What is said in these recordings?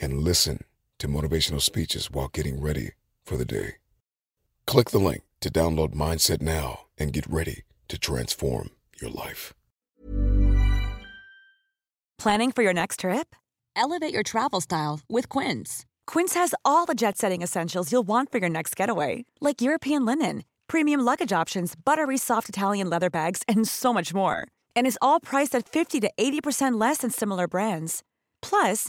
and listen to motivational speeches while getting ready for the day. Click the link to download Mindset now and get ready to transform your life. Planning for your next trip? Elevate your travel style with Quince. Quince has all the jet setting essentials you'll want for your next getaway, like European linen, premium luggage options, buttery soft Italian leather bags, and so much more. And is all priced at 50 to 80% less than similar brands. Plus,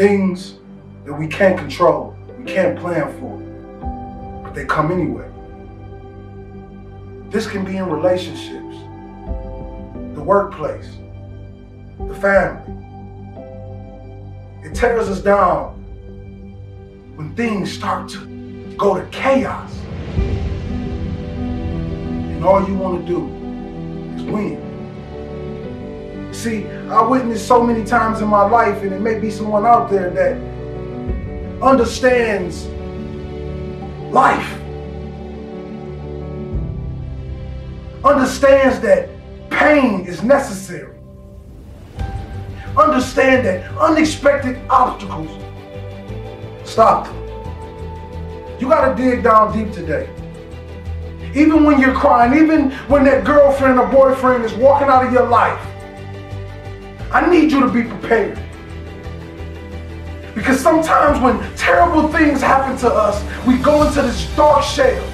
things that we can't control, we can't plan for, but they come anyway. This can be in relationships, the workplace, the family. It tears us down when things start to go to chaos. And all you want to do is win. See, I witnessed so many times in my life, and it may be someone out there that understands life, understands that pain is necessary, understand that unexpected obstacles stop them. You got to dig down deep today. Even when you're crying, even when that girlfriend or boyfriend is walking out of your life, I need you to be prepared. Because sometimes when terrible things happen to us, we go into this dark shell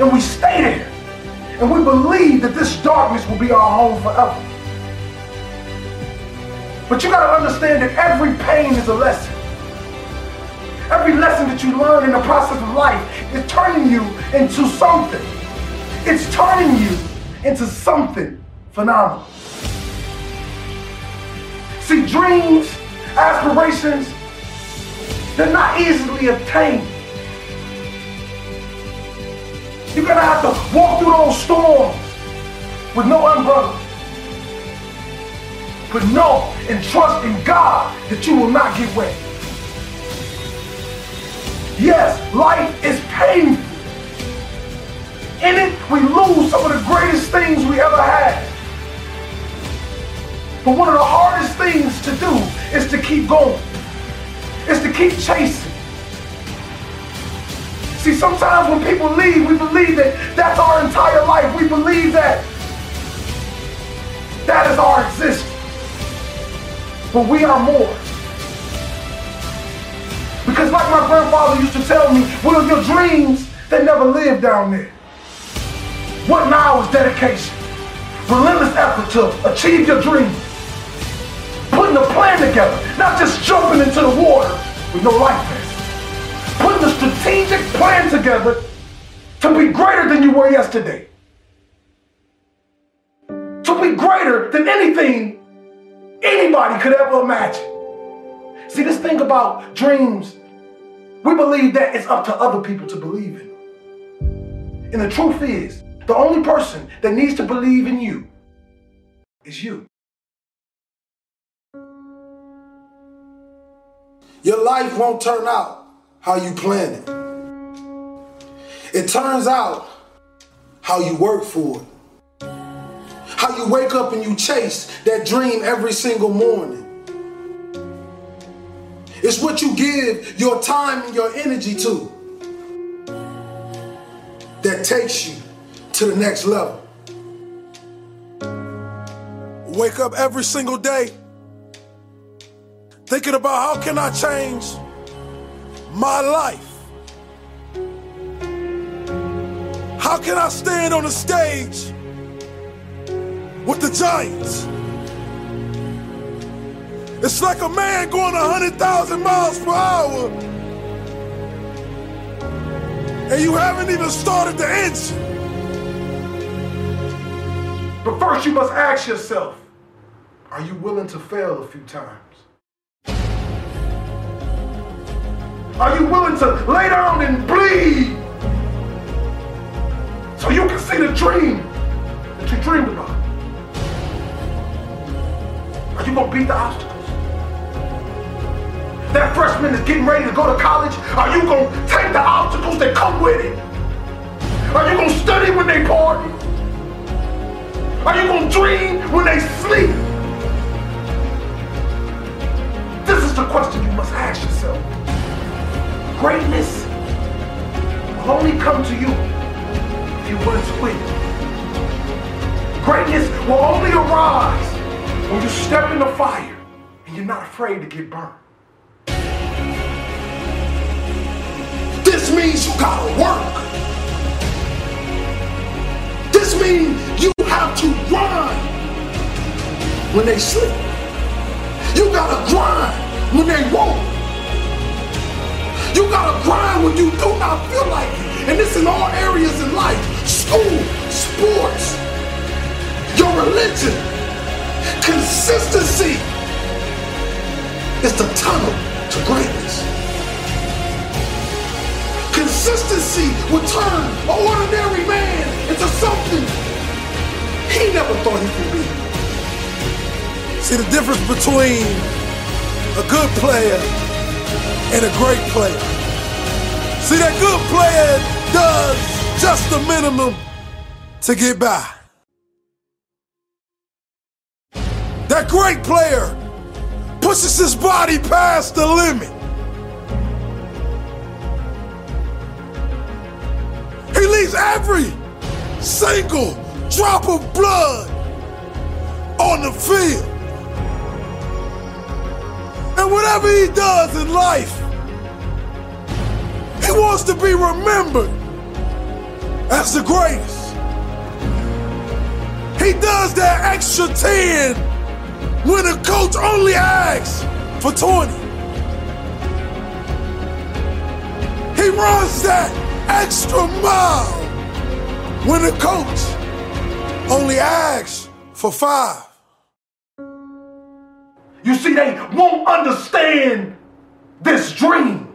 and we stay there. And we believe that this darkness will be our home forever. But you got to understand that every pain is a lesson. Every lesson that you learn in the process of life is turning you into something. It's turning you into something phenomenal. See, dreams, aspirations, they're not easily obtained. You're gonna have to walk through those storms with no umbrella. But know and trust in God that you will not get wet. Yes, life is painful. In it, we lose some of the greatest things we ever had. But one of the hardest things to do is to keep going, is to keep chasing. See, sometimes when people leave, we believe that that's our entire life. We believe that That is our existence. But we are more. Because like my grandfather used to tell me, what are your dreams? They never live down there. What now is dedication? Relentless effort to achieve your dreams. Putting a plan together, not just jumping into the water with no life vest. Putting a strategic plan together to be greater than you were yesterday. To be greater than anything anybody could ever imagine. See, this thing about dreams, we believe that it's up to other people to believe in. And the truth is, the only person that needs to believe in you is you. Your life won't turn out how you plan it. It turns out how you work for it. How you wake up and you chase that dream every single morning. It's what you give your time and your energy to that takes you to the next level. Wake up every single day thinking about how can I change my life? How can I stand on the stage with the Giants? It's like a man going 100,000 miles per hour and you haven't even started the engine. But first, you must ask yourself are you willing to fail a few times? Are you willing to lay down and bleed so you can see the dream that you dreamed about? Are you going to beat the obstacles? That freshman is getting ready to go to college. Are you going to take the obstacles that come with it? Are you going to study when they party? Are you going to dream when they sleep? This is the question you must ask yourself. Greatness will only come to you if you're willing to quit. Greatness will only arise when you step in the fire and you're not afraid to get burned. This means you gotta work. This means you have to grind when they sleep. You gotta grind when they won't. You gotta grind when you do not feel like it. And this in all areas in life. School, sports, your religion. Consistency is the tunnel to greatness. Consistency will turn an ordinary man into something he never thought he could be. See the difference between a good player and a great player. See, that good player does just the minimum to get by. That great player pushes his body past the limit. He leaves every single drop of blood on the field. And whatever he does in life, he wants to be remembered as the greatest. He does that extra 10 when a coach only asks for 20. He runs that extra mile when the coach only asks for five. You see, they won't understand this dream.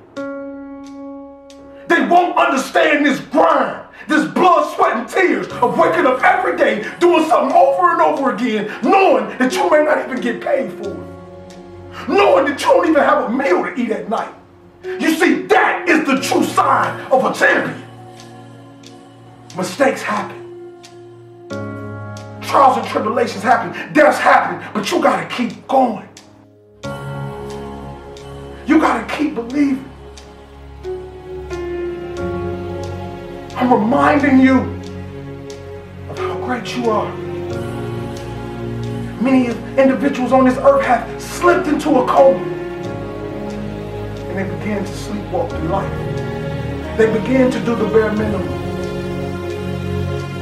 They won't understand this grind, this blood, sweat, and tears of waking up every day, doing something over and over again, knowing that you may not even get paid for it, knowing that you don't even have a meal to eat at night. You see, that is the true sign of a champion. Mistakes happen. Trials and tribulations happen. Deaths happen. But you got to keep going. You got to keep believing. I'm reminding you of how great you are. many individuals on this earth have slipped into a coma. And they begin to sleepwalk through life. They begin to do the bare minimum.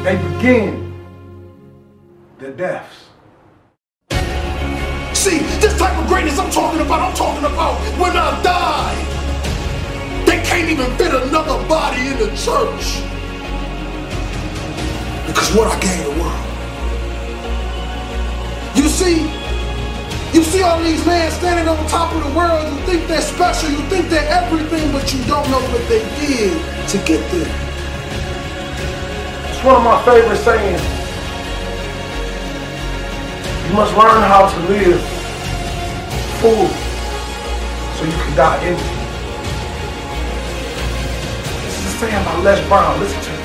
They begin the deaths. Type of greatness I'm talking about, I'm talking about when I die. They can't even fit another body in the church. Because what I gave the world. You see, you see all these men standing on top of the world. You think they're special. You think they're everything, but you don't know what they did to get there. It's one of my favorite sayings. You must learn how to live so you can die empty. This is saying by Les Brown. Listen to me.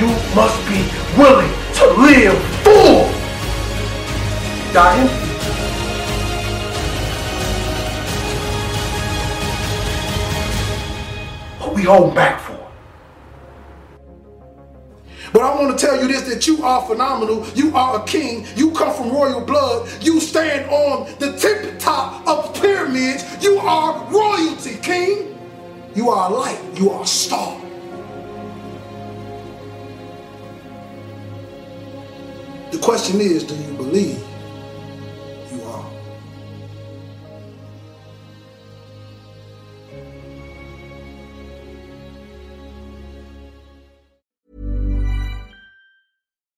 You must be willing to live full. Die empty. What we hold back for. But I want to tell you this that you are phenomenal. You are a king. You come from royal blood. You stand on the tip top of pyramids. You are royalty, king. You are a light. You are a star. The question is do you believe